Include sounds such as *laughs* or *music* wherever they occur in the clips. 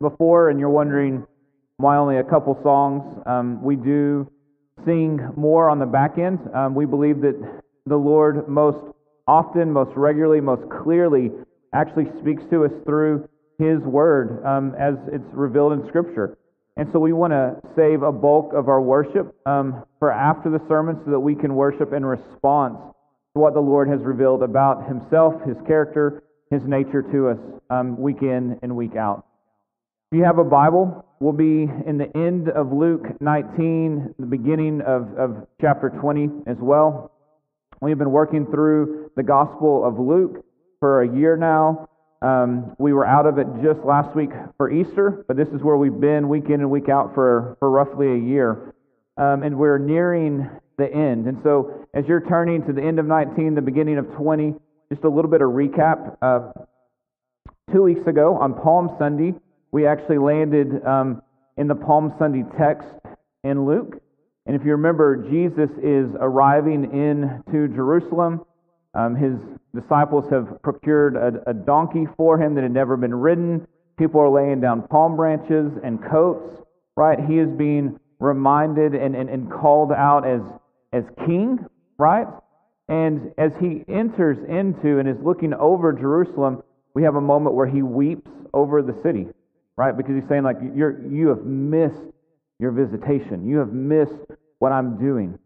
before and you're wondering why only a couple songs, um, we do sing more on the back end. Um, we believe that the Lord most often, most regularly, most clearly actually speaks to us through His Word um, as it's revealed in Scripture. And so we want to save a bulk of our worship um, for after the sermon so that we can worship in response to what the Lord has revealed about Himself, His character, His nature to us um, week in and week out. If you have a Bible, we'll be in the end of Luke 19, the beginning of, of chapter 20 as well. We've been working through the Gospel of Luke for a year now. Um, we were out of it just last week for Easter, but this is where we've been week in and week out for, for roughly a year. Um, and we're nearing the end. And so, as you're turning to the end of 19, the beginning of 20, just a little bit of recap. Uh, two weeks ago, on Palm Sunday, we actually landed um, in the Palm Sunday text in Luke. And if you remember, Jesus is arriving into Jerusalem. Um, his disciples have procured a, a, donkey for him that had never been ridden. People are laying down palm branches and coats, right? He is being reminded and, and, and called out as, as king, right? And as he enters into and is looking over Jerusalem, we have a moment where he weeps over the city, right? Because he's saying, like, you're, you have missed your visitation. You have missed what I'm doing.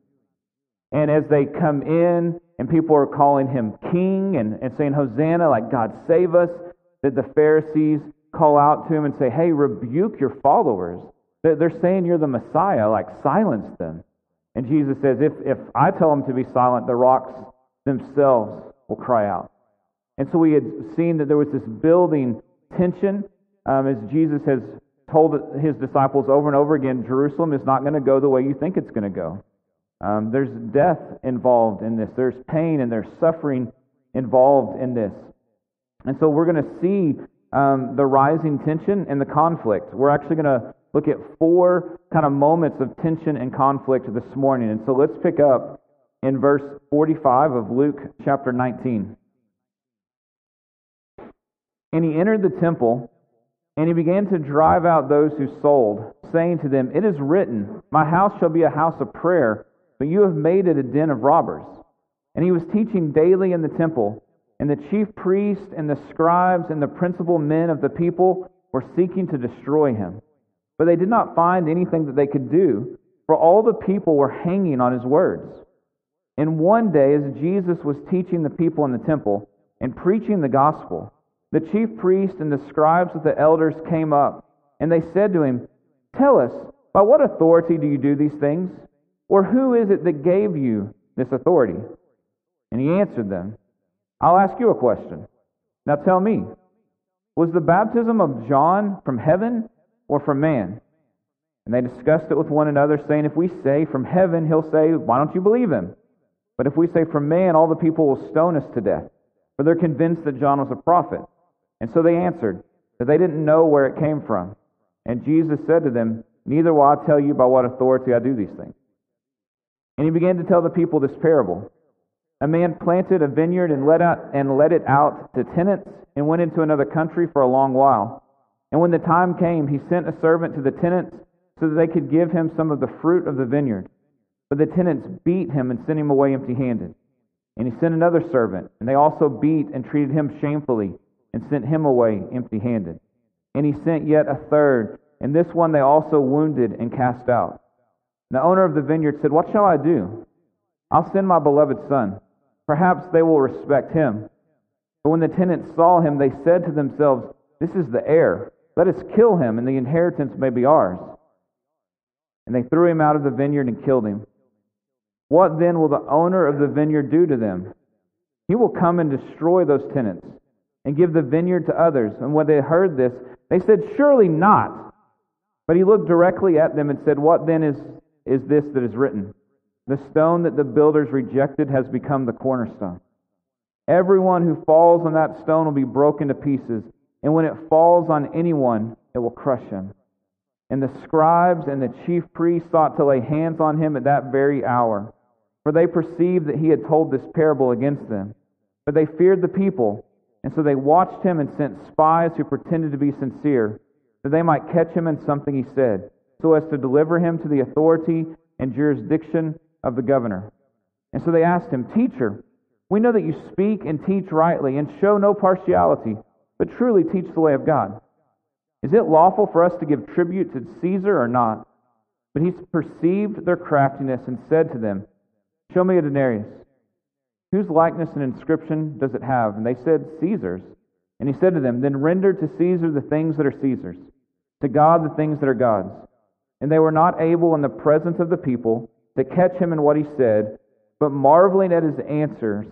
And as they come in and people are calling him king and, and saying, Hosanna, like God save us, that the Pharisees call out to him and say, Hey, rebuke your followers. They're saying you're the Messiah, like silence them. And Jesus says, if, if I tell them to be silent, the rocks themselves will cry out. And so we had seen that there was this building tension um, as Jesus has told his disciples over and over again Jerusalem is not going to go the way you think it's going to go. Um, there's death involved in this, there's pain and there's suffering involved in this. And so we're going to see um, the rising tension and the conflict. We're actually going to look at four kind of moments of tension and conflict this morning. And so let's pick up in verse 45 of Luke chapter 19. And he entered the temple, and he began to drive out those who sold, saying to them, It is written, My house shall be a house of prayer, but you have made it a den of robbers. And he was teaching daily in the temple, and the chief priests and the scribes and the principal men of the people were seeking to destroy him but they did not find anything that they could do, for all the people were hanging on his words. And one day, as Jesus was teaching the people in the temple and preaching the gospel, the chief priests and the scribes with the elders came up, and they said to him, Tell us, by what authority do you do these things? Or who is it that gave you this authority? And he answered them, I'll ask you a question. Now tell me, was the baptism of John from heaven or from man? And they discussed it with one another, saying, If we say from heaven, he'll say, Why don't you believe him? But if we say from man, all the people will stone us to death, for they're convinced that John was a prophet. And so they answered that they didn't know where it came from. And Jesus said to them, Neither will I tell you by what authority I do these things. And he began to tell the people this parable. A man planted a vineyard and let, out, and let it out to tenants and went into another country for a long while. And when the time came, he sent a servant to the tenants so that they could give him some of the fruit of the vineyard. But the tenants beat him and sent him away empty handed. And he sent another servant, and they also beat and treated him shamefully and sent him away empty handed. And he sent yet a third, and this one they also wounded and cast out. The owner of the vineyard said, What shall I do? I'll send my beloved son. Perhaps they will respect him. But when the tenants saw him, they said to themselves, This is the heir. Let us kill him, and the inheritance may be ours. And they threw him out of the vineyard and killed him. What then will the owner of the vineyard do to them? He will come and destroy those tenants and give the vineyard to others. And when they heard this, they said, Surely not. But he looked directly at them and said, What then is, is this that is written? The stone that the builders rejected has become the cornerstone. Everyone who falls on that stone will be broken to pieces and when it falls on anyone, it will crush him. And the scribes and the chief priests sought to lay hands on him at that very hour, for they perceived that he had told this parable against them. But they feared the people, and so they watched him and sent spies who pretended to be sincere. that they might catch him in something he said, so as to deliver him to the authority and jurisdiction of the governor. And so they asked him, Teacher, we know that you speak and teach rightly and show no partiality, but truly teach the way of God. Is it lawful for us to give tribute to Caesar or not? But he perceived their craftiness and said to them, Show me a denarius. Whose likeness and inscription does it have? And they said, Caesar's. And he said to them, Then render to Caesar the things that are Caesar's, to God the things that are God's. And they were not able in the presence of the people to catch him in what he said, but marveling at his answers,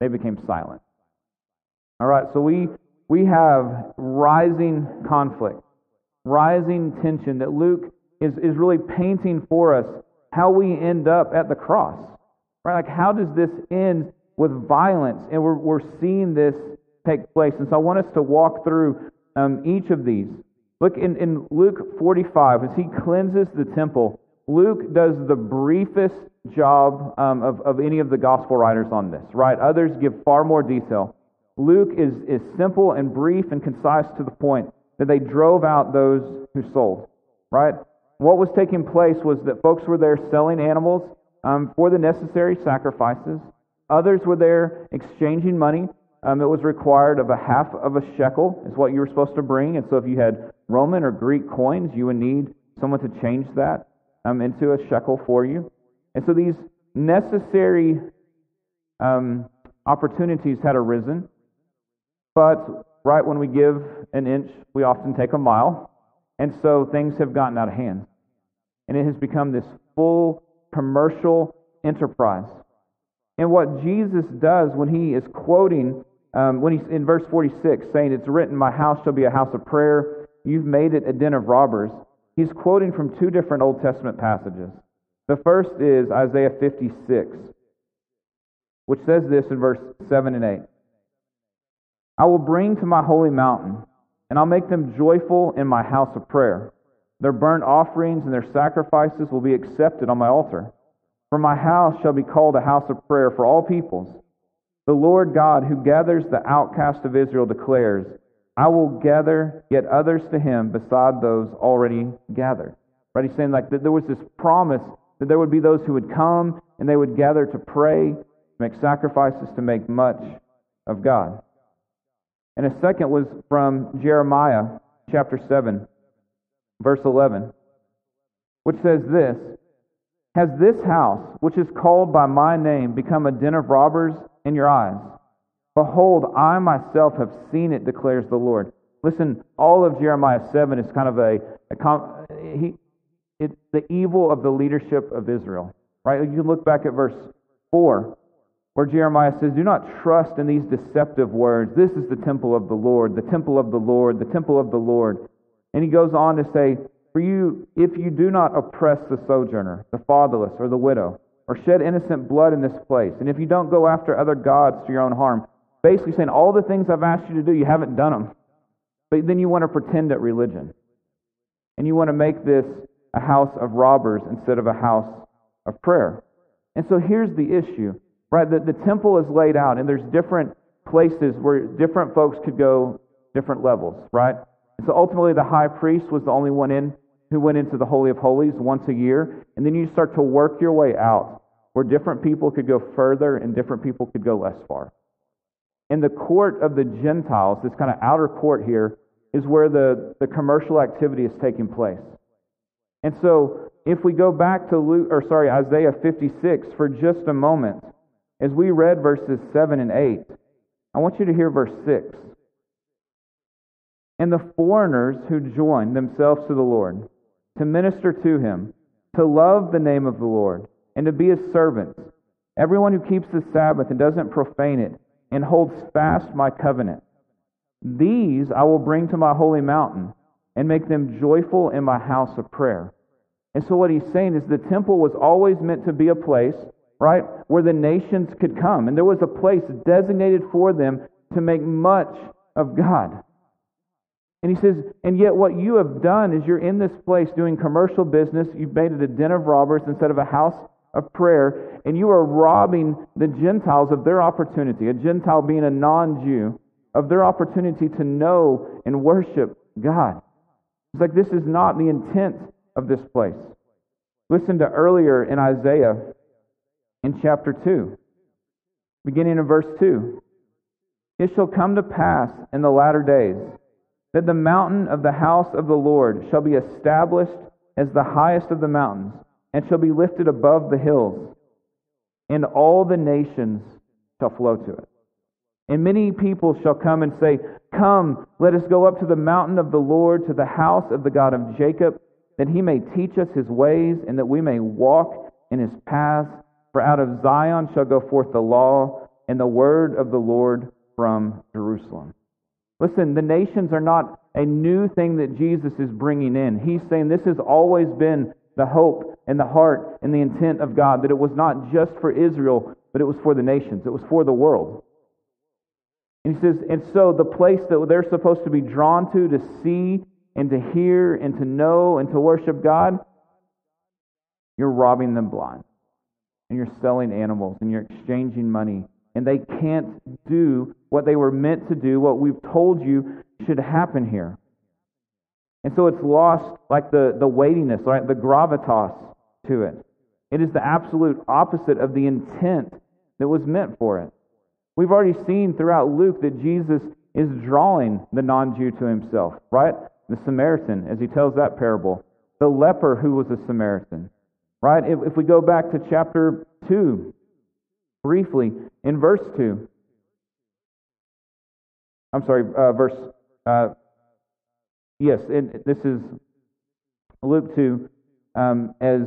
they became silent. All right, so we, we have rising conflict, rising tension that Luke is, is really painting for us how we end up at the cross. Right? Like, how does this end with violence? And we're, we're seeing this take place. And so I want us to walk through um, each of these. Look in, in Luke 45, as he cleanses the temple, Luke does the briefest job um, of, of any of the gospel writers on this, right? Others give far more detail. Luke is, is simple and brief and concise to the point that they drove out those who sold, right? What was taking place was that folks were there selling animals um, for the necessary sacrifices. Others were there exchanging money. Um, it was required of a half of a shekel, is what you were supposed to bring. And so if you had Roman or Greek coins, you would need someone to change that um, into a shekel for you. And so these necessary um, opportunities had arisen. But right when we give an inch, we often take a mile. And so things have gotten out of hand. And it has become this full commercial enterprise. And what Jesus does when he is quoting, um, when he's in verse 46, saying, It's written, My house shall be a house of prayer, you've made it a den of robbers, he's quoting from two different Old Testament passages. The first is Isaiah 56, which says this in verse 7 and 8 I will bring to my holy mountain, and I'll make them joyful in my house of prayer. Their burnt offerings and their sacrifices will be accepted on my altar. For my house shall be called a house of prayer for all peoples. The Lord God, who gathers the outcast of Israel, declares, I will gather yet others to him beside those already gathered. Right? He's saying like that there was this promise that there would be those who would come and they would gather to pray, make sacrifices, to make much of God. And a second was from Jeremiah chapter 7, verse 11, which says this Has this house, which is called by my name, become a den of robbers in your eyes? Behold, I myself have seen it, declares the Lord. Listen, all of Jeremiah 7 is kind of a, a he, it's the evil of the leadership of Israel. Right? You look back at verse 4, where Jeremiah says, Do not trust in these deceptive words. This is the temple of the Lord, the temple of the Lord, the temple of the Lord. And he goes on to say, For you, if you do not oppress the sojourner, the fatherless, or the widow, or shed innocent blood in this place, and if you don't go after other gods to your own harm, basically saying, All the things I've asked you to do, you haven't done them. But then you want to pretend at religion. And you want to make this a house of robbers instead of a house of prayer. And so here's the issue, right? The, the temple is laid out, and there's different places where different folks could go different levels, right? And so ultimately, the high priest was the only one in who went into the Holy of Holies once a year. And then you start to work your way out where different people could go further and different people could go less far. In the court of the Gentiles, this kind of outer court here, is where the, the commercial activity is taking place. And so, if we go back to Luke, or sorry, Isaiah 56 for just a moment, as we read verses 7 and 8, I want you to hear verse 6 and the foreigners who join themselves to the Lord, to minister to him, to love the name of the Lord, and to be his servants. Everyone who keeps the Sabbath and doesn't profane it, and holds fast my covenant. These I will bring to my holy mountain, and make them joyful in my house of prayer. And so, what he's saying is the temple was always meant to be a place, right, where the nations could come. And there was a place designated for them to make much of God. And he says, and yet what you have done is you're in this place doing commercial business. You've made it a den of robbers instead of a house of prayer, and you are robbing the Gentiles of their opportunity, a Gentile being a non Jew, of their opportunity to know and worship God. It's like this is not the intent of this place. Listen to earlier in Isaiah in chapter 2, beginning in verse 2. It shall come to pass in the latter days that the mountain of the house of the Lord shall be established as the highest of the mountains, and shall be lifted above the hills, and all the nations shall flow to it. And many people shall come and say, Come, let us go up to the mountain of the Lord, to the house of the God of Jacob, that he may teach us his ways, and that we may walk in his paths. For out of Zion shall go forth the law, and the word of the Lord from Jerusalem. Listen, the nations are not a new thing that Jesus is bringing in. He's saying this has always been the hope and the heart and the intent of God, that it was not just for Israel, but it was for the nations, it was for the world. And he says, and so the place that they're supposed to be drawn to to see and to hear and to know and to worship God, you're robbing them blind. And you're selling animals and you're exchanging money. And they can't do what they were meant to do, what we've told you should happen here. And so it's lost like the, the weightiness, right? The gravitas to it. It is the absolute opposite of the intent that was meant for it. We've already seen throughout Luke that Jesus is drawing the non Jew to himself, right? The Samaritan, as he tells that parable, the leper who was a Samaritan, right? If, if we go back to chapter 2, briefly, in verse 2, I'm sorry, uh, verse, uh, yes, this is Luke 2. Um, as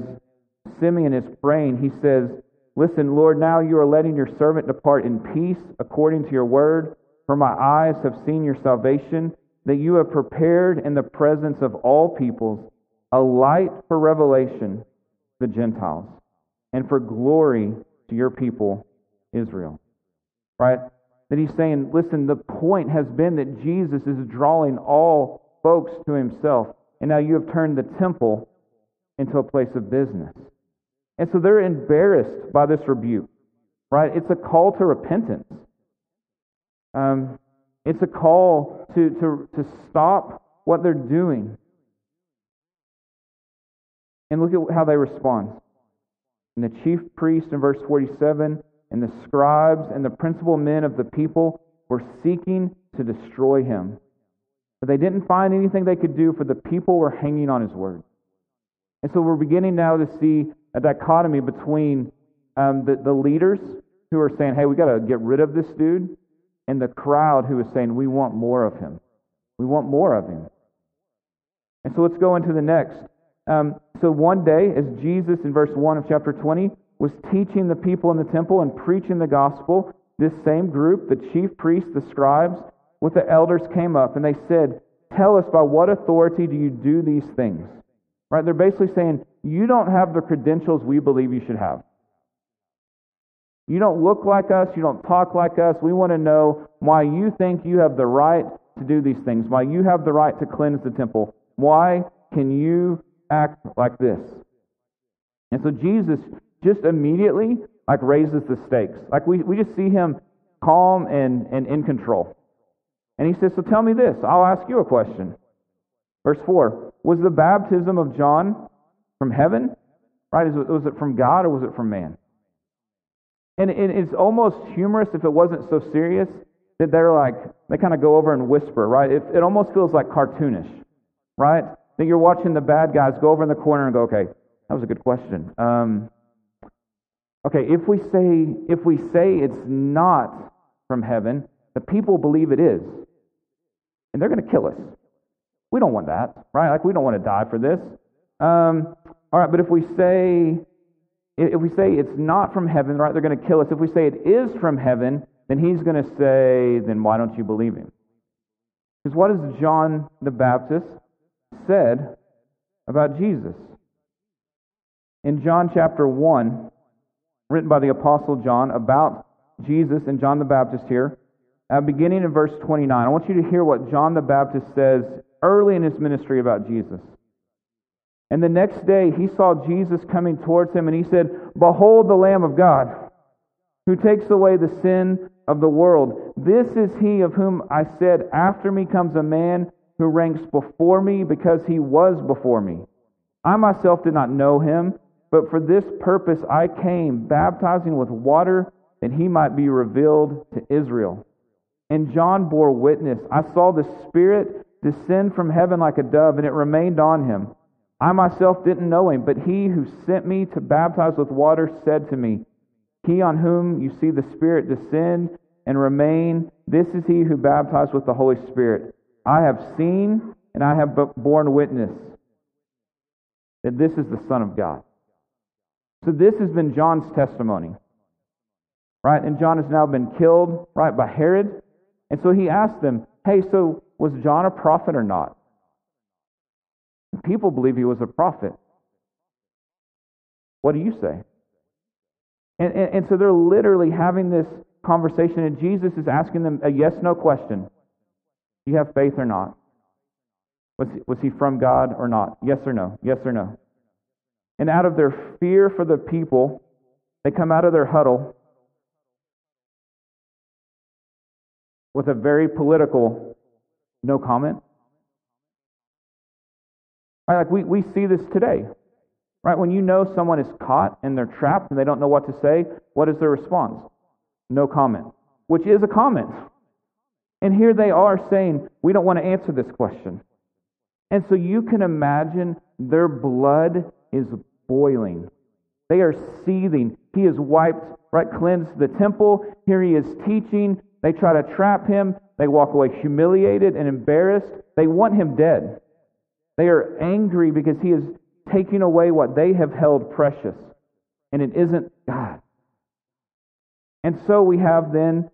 Simeon is praying, he says, Listen, Lord, now you are letting your servant depart in peace according to your word. For my eyes have seen your salvation, that you have prepared in the presence of all peoples a light for revelation to the Gentiles and for glory to your people, Israel. Right? That he's saying, listen, the point has been that Jesus is drawing all folks to himself. And now you have turned the temple into a place of business. And so they're embarrassed by this rebuke, right? It's a call to repentance. Um, it's a call to, to, to stop what they're doing. And look at how they respond. And the chief priest in verse 47 and the scribes and the principal men of the people were seeking to destroy him. But they didn't find anything they could do, for the people were hanging on his word. And so we're beginning now to see a dichotomy between um, the, the leaders who are saying, hey, we got to get rid of this dude, and the crowd who is saying, we want more of him. We want more of him. And so let's go into the next. Um, so one day, as Jesus in verse 1 of chapter 20 was teaching the people in the temple and preaching the gospel, this same group, the chief priests, the scribes, with the elders came up and they said, Tell us by what authority do you do these things? Right? They're basically saying, You don't have the credentials we believe you should have. You don't look like us. You don't talk like us. We want to know why you think you have the right to do these things, why you have the right to cleanse the temple. Why can you act like this? And so Jesus just immediately like raises the stakes. Like we, we just see him calm and, and in control. And he says, So tell me this. I'll ask you a question. Verse 4 Was the baptism of John from heaven? Right? Was it from God or was it from man? And it's almost humorous if it wasn't so serious that they're like, they kind of go over and whisper, right? It, it almost feels like cartoonish, right? That you're watching the bad guys go over in the corner and go, okay, that was a good question. Um, okay, if we say if we say it's not from heaven, the people believe it is, and they're going to kill us. We don't want that, right? Like, we don't want to die for this. Um, all right, but if we say, if we say it's not from heaven, right, they're going to kill us. If we say it is from heaven, then he's going to say, then why don't you believe him? Because what has John the Baptist said about Jesus? In John chapter 1, written by the Apostle John about Jesus and John the Baptist here, uh, beginning in verse 29, I want you to hear what John the Baptist says early in his ministry about Jesus. And the next day he saw Jesus coming towards him, and he said, Behold the Lamb of God, who takes away the sin of the world. This is he of whom I said, After me comes a man who ranks before me because he was before me. I myself did not know him, but for this purpose I came, baptizing with water that he might be revealed to Israel. And John bore witness. I saw the Spirit descend from heaven like a dove, and it remained on him. I myself didn't know him, but he who sent me to baptize with water said to me, He on whom you see the Spirit descend and remain, this is he who baptized with the Holy Spirit. I have seen and I have borne witness that this is the Son of God. So this has been John's testimony. Right? And John has now been killed, right, by Herod. And so he asked them, Hey, so was John a prophet or not? People believe he was a prophet. What do you say? And, and, and, so they're literally having this conversation, and Jesus is asking them a yes no question. Do you have faith or not? Was was he from God or not? Yes or no? Yes or no? And out of their fear for the people, they come out of their huddle with a very political no comment. Right, like we, we see this today. Right? When you know someone is caught and they're trapped and they don't know what to say, what is their response? No comment. Which is a comment. And here they are saying, we don't want to answer this question. And so you can imagine their blood is boiling. They are seething. He has wiped, right, cleansed the temple. Here he is teaching. They try to trap him. They walk away humiliated and embarrassed. They want him dead. They are angry because he is taking away what they have held precious, and it isn't God. And so we have then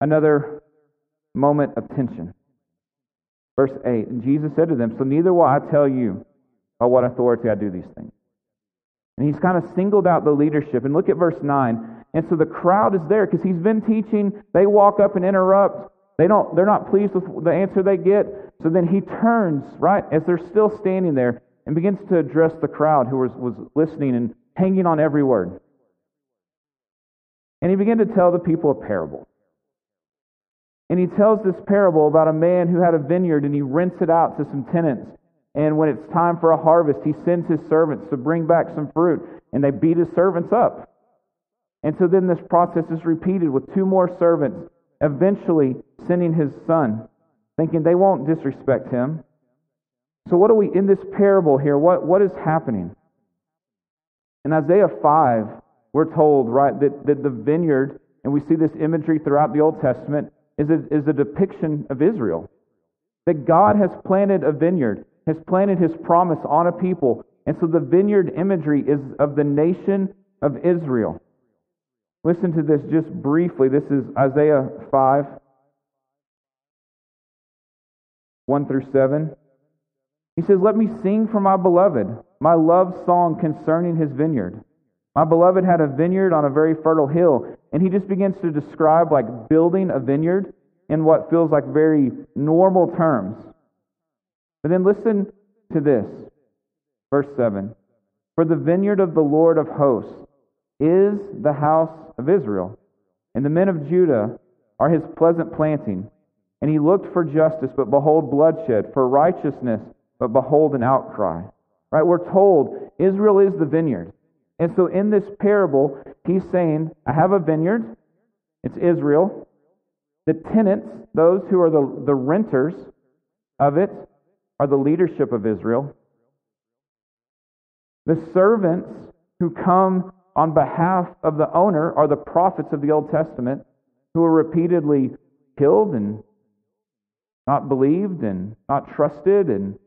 another moment of tension. Verse 8 And Jesus said to them, So neither will I tell you by what authority I do these things. And he's kind of singled out the leadership. And look at verse 9. And so the crowd is there because he's been teaching. They walk up and interrupt. They don't, they're not pleased with the answer they get. So then he turns, right, as they're still standing there, and begins to address the crowd who was, was listening and hanging on every word. And he began to tell the people a parable. And he tells this parable about a man who had a vineyard and he rents it out to some tenants. And when it's time for a harvest, he sends his servants to bring back some fruit, and they beat his servants up. And so then this process is repeated with two more servants eventually sending his son, thinking they won't disrespect him. So, what are we in this parable here? What, what is happening? In Isaiah 5, we're told, right, that, that the vineyard, and we see this imagery throughout the Old Testament, is a, is a depiction of Israel. That God has planted a vineyard, has planted his promise on a people. And so the vineyard imagery is of the nation of Israel. Listen to this just briefly. This is Isaiah 5, 1 through 7. He says, Let me sing for my beloved, my love song concerning his vineyard. My beloved had a vineyard on a very fertile hill, and he just begins to describe like building a vineyard in what feels like very normal terms. But then listen to this, verse 7. For the vineyard of the Lord of hosts is the house of Israel, and the men of Judah are his pleasant planting. And he looked for justice, but behold bloodshed, for righteousness, but behold an outcry. Right? We're told Israel is the vineyard. And so in this parable, he's saying, I have a vineyard, it's Israel. The tenants, those who are the, the renters of it, are the leadership of Israel. The servants who come on behalf of the owner are the prophets of the Old Testament who are repeatedly killed and not believed and not trusted and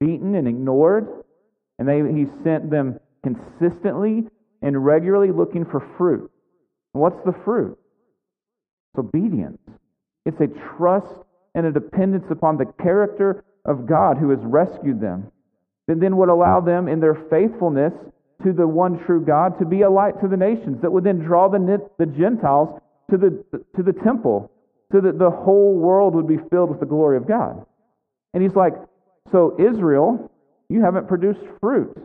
beaten and ignored. And they, he sent them consistently and regularly looking for fruit. And what's the fruit? It's obedience. It's a trust and a dependence upon the character of God who has rescued them. That then would allow them in their faithfulness to the one true God to be a light to the nations that would then draw the, the Gentiles to the, to the temple so that the whole world would be filled with the glory of God. And he's like, So, Israel, you haven't produced fruit.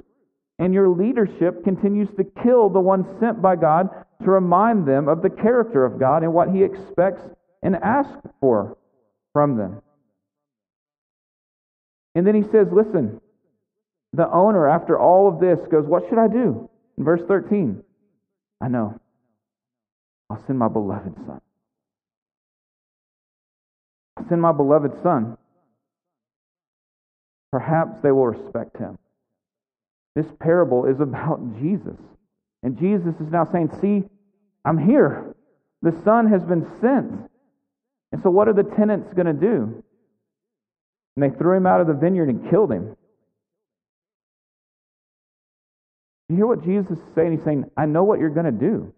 And your leadership continues to kill the one sent by God to remind them of the character of God and what he expects and asks for from them. And then he says, Listen, the owner, after all of this, goes, What should I do? In verse 13, I know. I'll send my beloved son. I'll send my beloved son. Perhaps they will respect him. This parable is about *laughs* Jesus. And Jesus is now saying, See, I'm here. The son has been sent. And so, what are the tenants going to do? And they threw him out of the vineyard and killed him. You hear what Jesus is saying? He's saying, I know what you're going to do.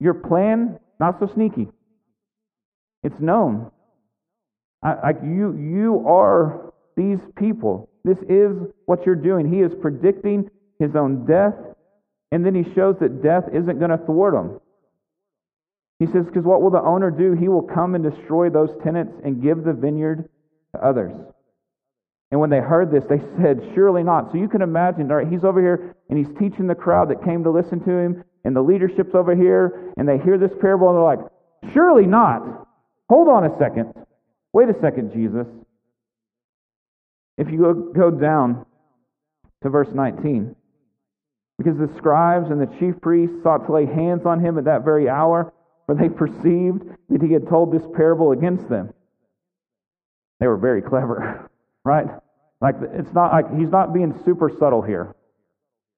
Your plan, not so sneaky. It's known. Like you, you are these people. This is what you're doing. He is predicting his own death, and then he shows that death isn't going to thwart him. He says, because what will the owner do? He will come and destroy those tenants and give the vineyard to others. And when they heard this, they *laughs* said, Surely not. So you can imagine, all right, he's over here and he's teaching the crowd that came to listen to him, and the leadership's over here, and they hear this parable and they're like, Surely not. Hold on a second. Wait a second, Jesus. If you go down to verse 19, because the scribes and the chief priests sought to lay hands on him at that very hour, for they *laughs* perceived that he had told this parable against them. They were very clever, *laughs* right? Like, it's not like he's not being super subtle here.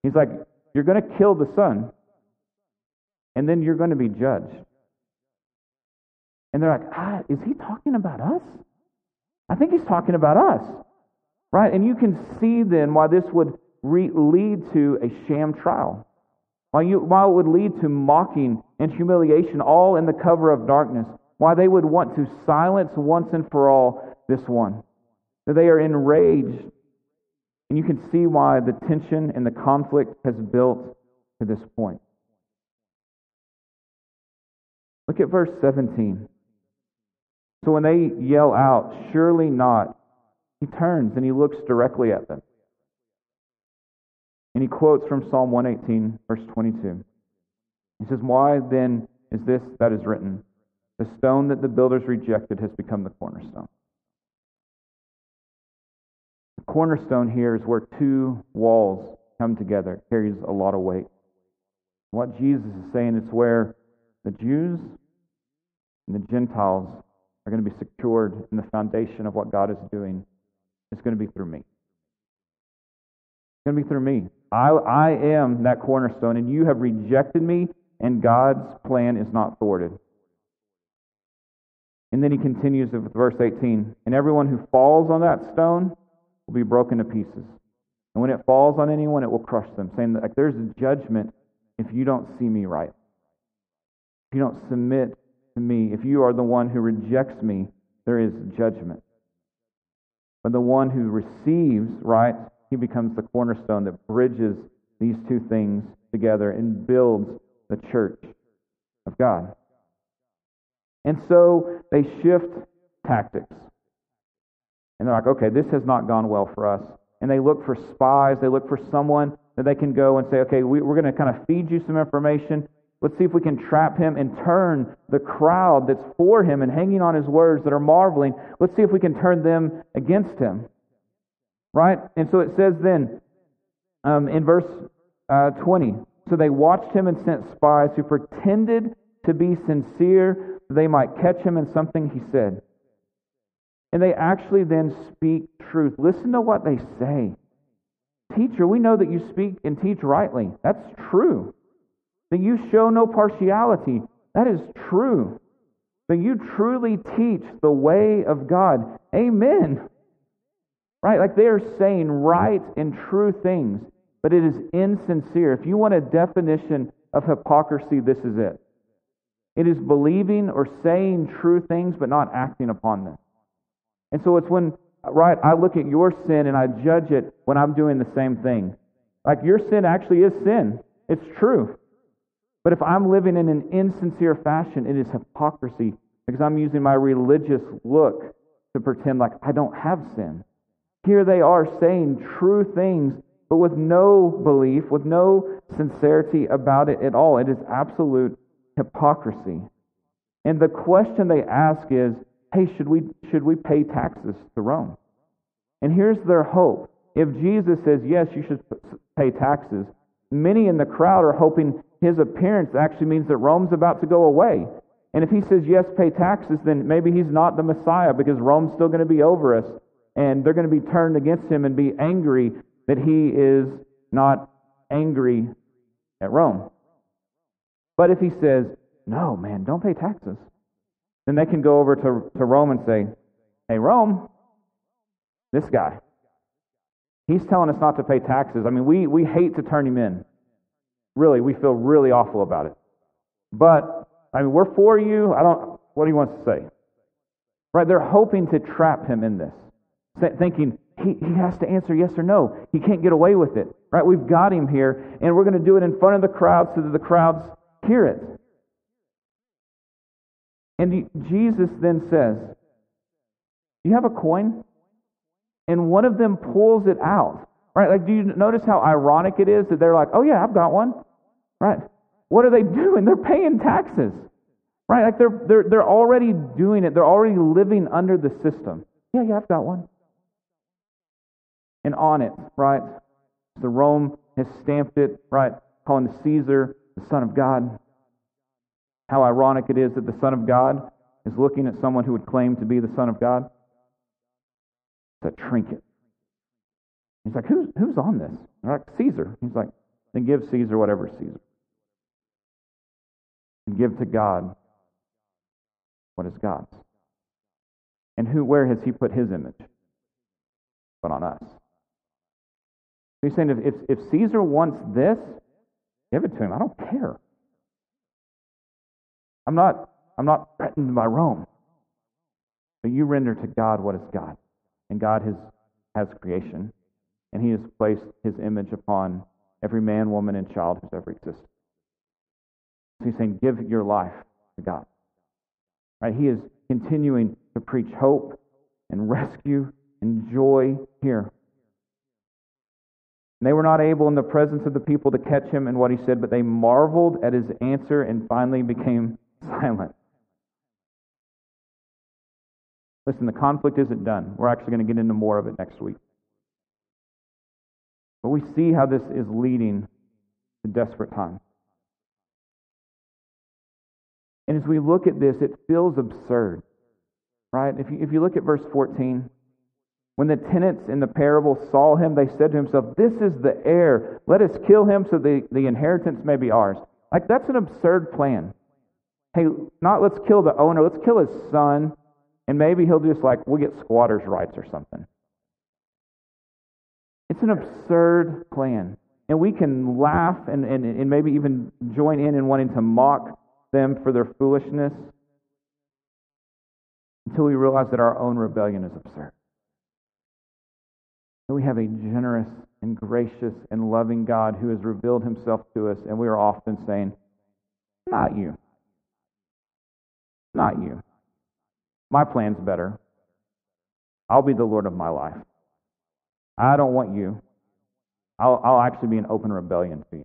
He's like, you're going to kill the son, and then you're going to be judged. And they're like, ah, is he talking about us? I think he's talking about us, right? And you can see then why this would re- lead to a sham trial. Why, you, while it would lead to mocking and humiliation, all in the cover of darkness, why they would want to silence once and for all this one. That they are enraged. And you can see why the tension and the conflict has built to this point. Look at verse 17. So when they yell out, Surely not, he turns and he looks directly at them. And he quotes from Psalm 118, verse 22. He says, Why then is this that is written? The stone that the builders rejected has become the cornerstone. Cornerstone here is where two walls come together. It carries a lot of weight. What Jesus is saying is where the Jews and the Gentiles are going to be secured in the foundation of what God is doing. It's going to be through me. It's going to be through me. I, I am that cornerstone, and you have rejected me, and God's plan is not thwarted. And then he continues with verse 18 And everyone who falls on that stone will be broken to pieces. And when it falls on anyone, it will crush them, saying that like, there's a judgment if you don't see me right. If you don't submit to me, if you are the one who rejects me, there is judgment. But the one who receives right he becomes the cornerstone that bridges these two things together and builds the church of God. And so they shift tactics. And they're like, okay, this has not gone well for us. And they look for spies, they look for someone that they can go and say, okay, we, are going to kind of feed you some information. Let's see if we can trap him and turn the crowd that's for him and hanging on his words that are marveling. Let's see if we can turn them against him. Right? And so it says then um, in verse uh, 20 So they watched him and sent spies who pretended to be sincere so they might catch him in something he said. And they actually then speak truth. Listen to what they say. Teacher, we know that you speak and teach rightly. That's true. That you show no partiality. That is true. That you truly teach the way of God. Amen. Right? Like they are saying right and true things, but it is insincere. If you want a definition of hypocrisy, this is it. It is believing or saying true things, but not acting upon them. And so it's when, right, I look at your sin and I judge it when I'm doing the same thing. Like your sin actually is sin. It's true. But if I'm living in an insincere fashion, it is hypocrisy because I'm using my religious look to pretend like I don't have sin. Here they are saying true things, but with no belief, with no sincerity about it at all. It is absolute hypocrisy. And the question they ask is, hey, should we, should we pay taxes to Rome? And here's their hope. If Jesus says, yes, you should pay taxes, many in the crowd are hoping his appearance actually means that Rome's about to go away. And if he says, yes, pay taxes, then maybe he's not the Messiah because Rome's still going to be over us and they're going to be turned against him and be angry that he is not angry at Rome. But if he says, no, man, don't pay taxes, then they can go over to, to Rome and say, hey, Rome, this guy, he's telling us not to pay taxes. I mean, we, we hate to turn him in. Really, we feel really awful about it. But, I mean, we're for you. I don't, what do you want to say? Right? They're hoping to trap him in this, thinking he, he has to answer yes or no. He can't get away with it. Right? We've got him here, and we're going to do it in front of the crowd so that the crowds hear it. And Jesus then says, You have a coin? And one of them pulls it out. Right? Like, do you notice how ironic it is that they're like, Oh, yeah, I've got one? Right? What are they *laughs* doing? They're paying taxes. Right? Like, they're, they're, they're already doing it, they're already living under the system. Yeah, yeah, I've got one. And on it, right? The Rome has stamped it, right? Calling the Caesar the Son of God. How ironic it is that the Son of God is looking at someone who would claim to be the Son of God. It's a trinket. He's like, who's, who's on this? They're like, Caesar. He's like, then give Caesar whatever Caesar. And give to God what is God's. And who, where has he put his image? But on us. he's saying if, if, if Caesar wants this, give it to him. I don't care. I'm not, I'm not threatened by Rome. But you render to God what is God. And God has, has creation. And He has placed His image upon every man, woman, and child who's ever existed. So He's saying, give your life to God. Right? He is continuing to preach hope and rescue and joy here. And they were not able in the presence of the people to catch him in what he said, but they marveled at his answer and finally became silent. Listen, the conflict isn't done. We're actually going to get into more of it next week. But we see how this is leading to desperate times. And as we look at this, it feels absurd, right? If you, if you look at verse 14, when the tenants in the parable saw him, they said to himself, This is the heir. Let us kill him so the, the inheritance may be ours. Like, that's an absurd plan hey, not let's kill the owner, let's kill his son, and maybe he'll just like, we'll get squatters' rights or something. It's an absurd plan. And we can laugh and, and, and maybe even join in in wanting to mock them for their foolishness until we realize that our own rebellion is absurd. That we have a generous and gracious and loving God who has revealed himself to us, and we are often saying, Not you. Not you. My plan's better. I'll be the Lord of my life. I don't want you. I'll, I'll actually be in open rebellion to you.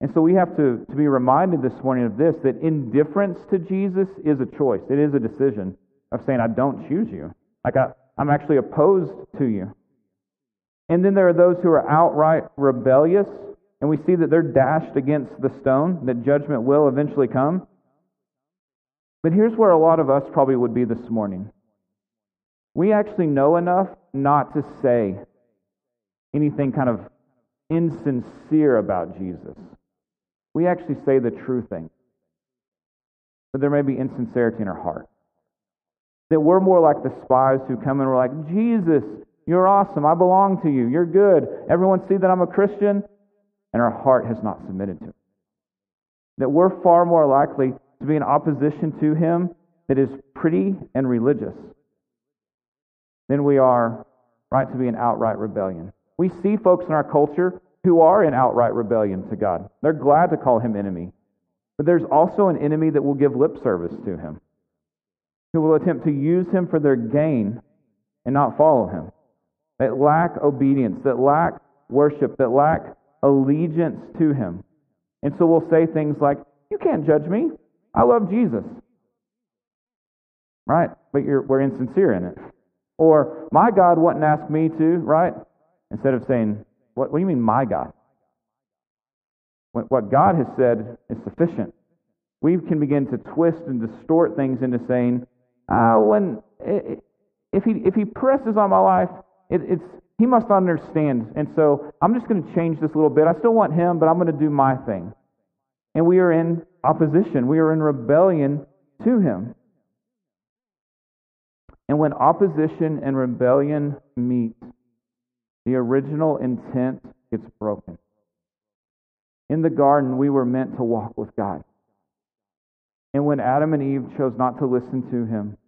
And so we have to, to be reminded this morning of this that indifference to Jesus is a choice. It is a decision of saying, I don't choose you. Like I, I'm actually opposed to you. And then there are those who are outright rebellious, and we see that they're dashed against the stone, that judgment will eventually come. But here's where a lot of us probably would be this morning. We actually know enough not to say anything kind of insincere about Jesus. We actually say the true thing. But there may be insincerity in our heart. That we're more like the spies who come and we're like, Jesus, you're awesome. I belong to you. You're good. Everyone see that I'm a Christian? And our heart has not submitted to it. That we're far more likely to be in opposition to him that is pretty and religious than we are, right, to be in outright rebellion. We see folks in our culture who are in outright rebellion to God. They're glad to call him enemy. But there's also an enemy that will give lip service to him, who will attempt to use him for their gain and not follow him, that lack obedience, that lack worship, that lack allegiance to him. And so we'll say things like, You can't judge me. I love Jesus. Right? But we're insincere in it. Or, my God wouldn't ask me to, right? Instead of saying, what, what do you mean, my God? What God has said is sufficient. We can begin to twist and distort things into saying, uh, when if he if he presses on my life, it, it's he must understand. And so I'm just going to change this a little bit. I still want him, but I'm going to do my thing. And we are in opposition. We are in rebellion to him. And when opposition and rebellion meet, the original intent gets broken. In the garden, we were meant to walk with God. And when Adam and Eve chose not to listen to him,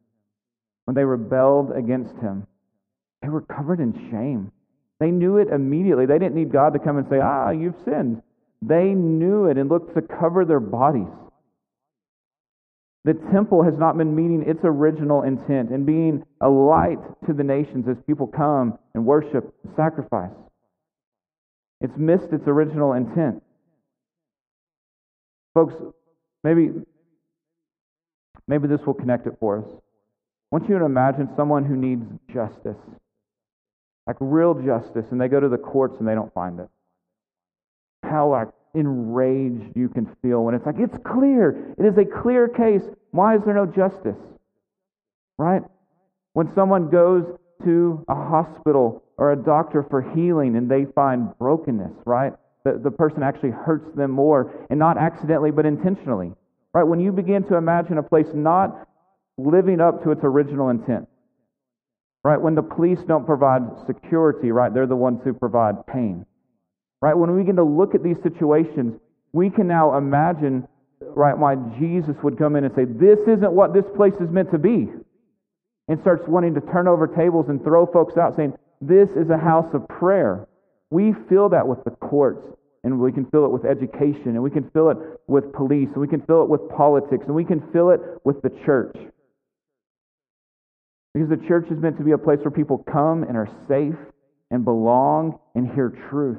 when they rebelled against him, they were covered in shame. They knew it immediately. They didn't need God to come and say, Ah, you've sinned. They knew it and looked to cover their bodies. The temple has not been meeting its original intent and being a light to the nations as people come and worship and sacrifice. It's missed its original intent. Folks, maybe, maybe this will connect it for us. I want you to imagine someone who needs justice, like real justice, and they go to the courts and they don't find it. How like enraged you can feel when it's like, it's clear. It is a clear case. Why is there no justice? Right? When someone goes to a hospital or a doctor for healing and they find brokenness, right? The, the person actually hurts them more, and not accidentally, but intentionally. Right? When you begin to imagine a place not living up to its original intent, right? When the police don't provide security, right? They're the ones who provide pain. Right? When we begin to look at these situations, we can now imagine, right, why Jesus would come in and say, This isn't what this place is meant to be. And starts wanting to turn over tables and throw folks out, saying, This is a house of prayer. We fill that with the courts, and we can fill it with education, and we can fill it with police, and we can fill it with politics, and we can fill it with the church. Because the church is meant to be a place where people come and are safe and belong and hear truth.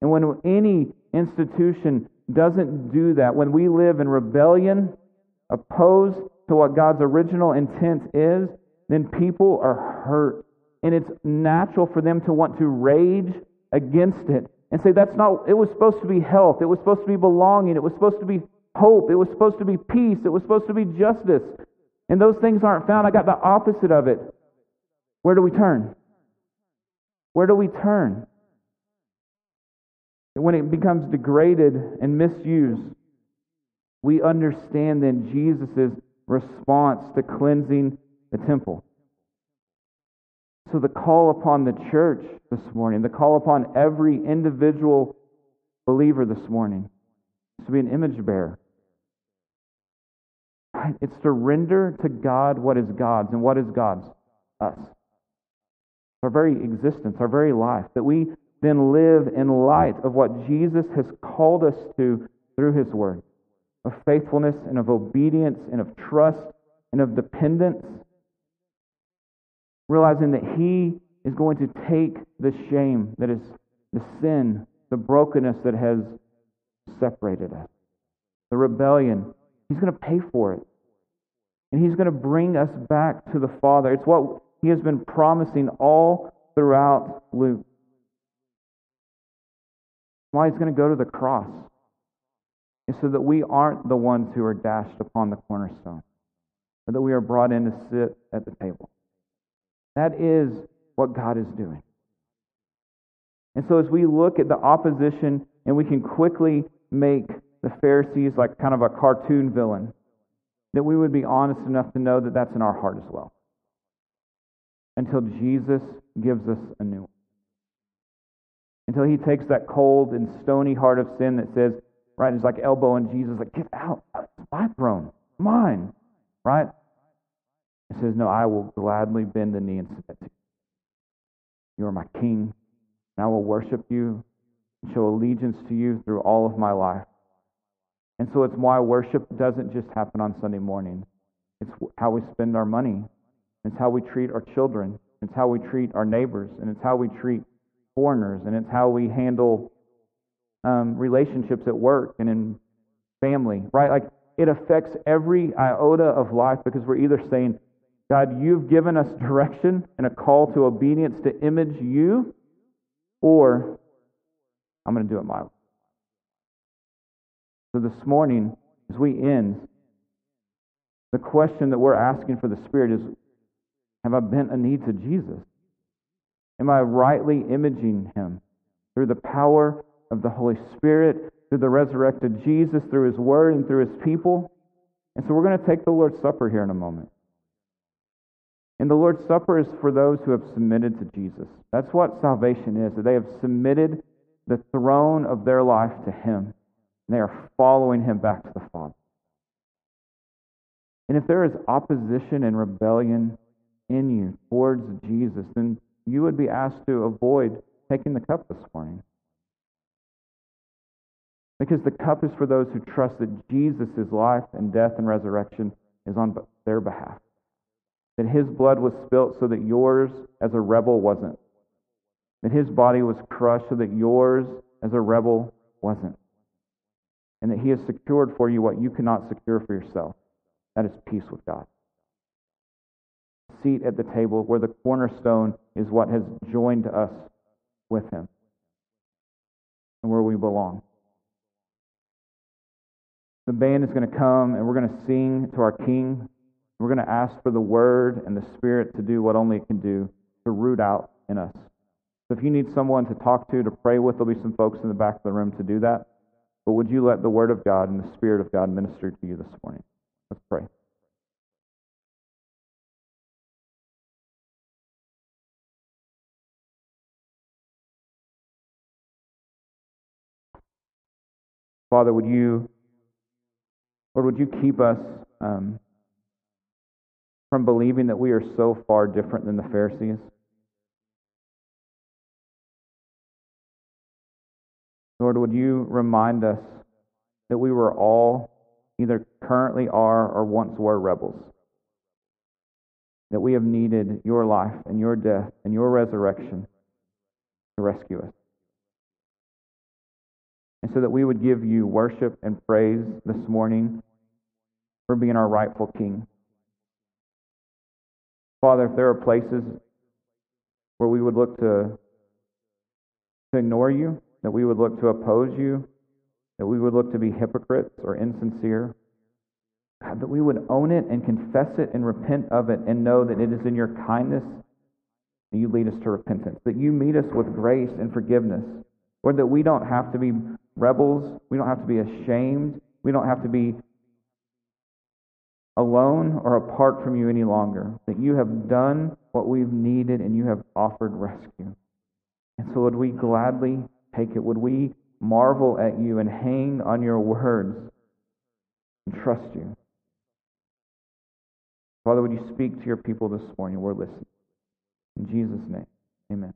And when any institution doesn't do that, when we live in rebellion, opposed to what God's original intent is, then people are hurt. And it's natural for them to want to rage against it and say, that's not, it was supposed to be health. It was supposed to be belonging. It was supposed to be hope. It was supposed to be peace. It was supposed to be justice. And those things aren't found. I got the opposite of it. Where do we turn? Where do we turn? When it becomes degraded and misused, we understand then Jesus' response to cleansing the temple. So, the call upon the church this morning, the call upon every individual believer this morning, is to be an image bearer. It's to render to God what is God's. And what is God's? Us. Our very existence, our very life. That we then live in light of what Jesus has called us to through his word of faithfulness and of obedience and of trust and of dependence, realizing that he is going to take the shame that is the sin, the brokenness that has separated us, the rebellion. He's going to pay for it. And he's going to bring us back to the Father. It's what he has been promising all throughout Luke why he's going to go to the cross is so that we aren't the ones who are dashed upon the cornerstone, but that we are brought in to sit at the table. That is what God is doing. And so, as we look at the opposition, and we can quickly make the Pharisees like kind of a cartoon villain, that we would be honest enough to know that that's in our heart as well. Until Jesus gives us a new one until he takes that cold and stony heart of sin that says, right, it's like elbowing Jesus, like, get out. It's my throne, mine, right? It says, no, I will gladly bend the knee and submit to you. You are my king, and I will worship you and show allegiance to you through all of my life. And so it's why worship doesn't just happen on Sunday morning. It's how we spend our money. It's how we treat our children. It's how we treat our neighbors. And it's how we treat foreigners, and it's how we handle um, relationships at work and in family, right? Like it affects every iota of life because we're either saying, God, you've given us *laughs* direction and a call to obedience to image you, or I'm going to do it my way. So this morning, as we end, the question that we're asking for the Spirit is Have I bent a knee to Jesus? Am I rightly imaging him through the power of the Holy Spirit, through the resurrected Jesus, through his word, and through his people? And so we're going to take the Lord's Supper here in a moment. And the Lord's Supper is for those who have submitted to Jesus. That's what salvation is, that they have submitted the throne of their life to Him. And they are following Him back to the Father. And if there is opposition and rebellion in you towards Jesus, then you would be asked to avoid taking the cup this morning. Because the cup is for those who trust that Jesus' life and death and resurrection is on their behalf that his blood was spilt so that yours as a rebel wasn't. That his body was crushed so that yours as a rebel wasn't. And that he has secured for you what you cannot secure for yourself. That is peace with God. Seat at the table where the cornerstone is what has joined us with him and where we belong. The band is going to come and we're going to sing to our King. We're going to ask for the Word and the Spirit to do what only it can do to root out in us. So if you need someone to talk to, to pray with, there'll be some folks in the back of the room to do that. But would you let the Word of God and the Spirit of God minister to you this morning? Let's pray. Father, would you, Lord, would you keep us um, from believing that we are so far different than the Pharisees? Lord, would you remind us that we were all, either currently are or once were rebels? That we have needed your life and your death and your resurrection to rescue us. And so that we would give you worship and praise this morning for being our rightful King. Father, if there are places where we would look to, to ignore you, that we would look to oppose you, that we would look to be hypocrites or insincere, God, that we would own it and confess it and repent of it and know that it is in your kindness that you lead us to repentance, that you meet us with grace and forgiveness, or that we don't have to be rebels, we don't have to be ashamed, we don't have to be alone or apart from you any longer. That you have done what we've needed and you have offered rescue. And so would we gladly take it? Would we marvel at you and hang on your words and trust you? Father, would you speak to your people this morning? We're listening. In Jesus' name, amen.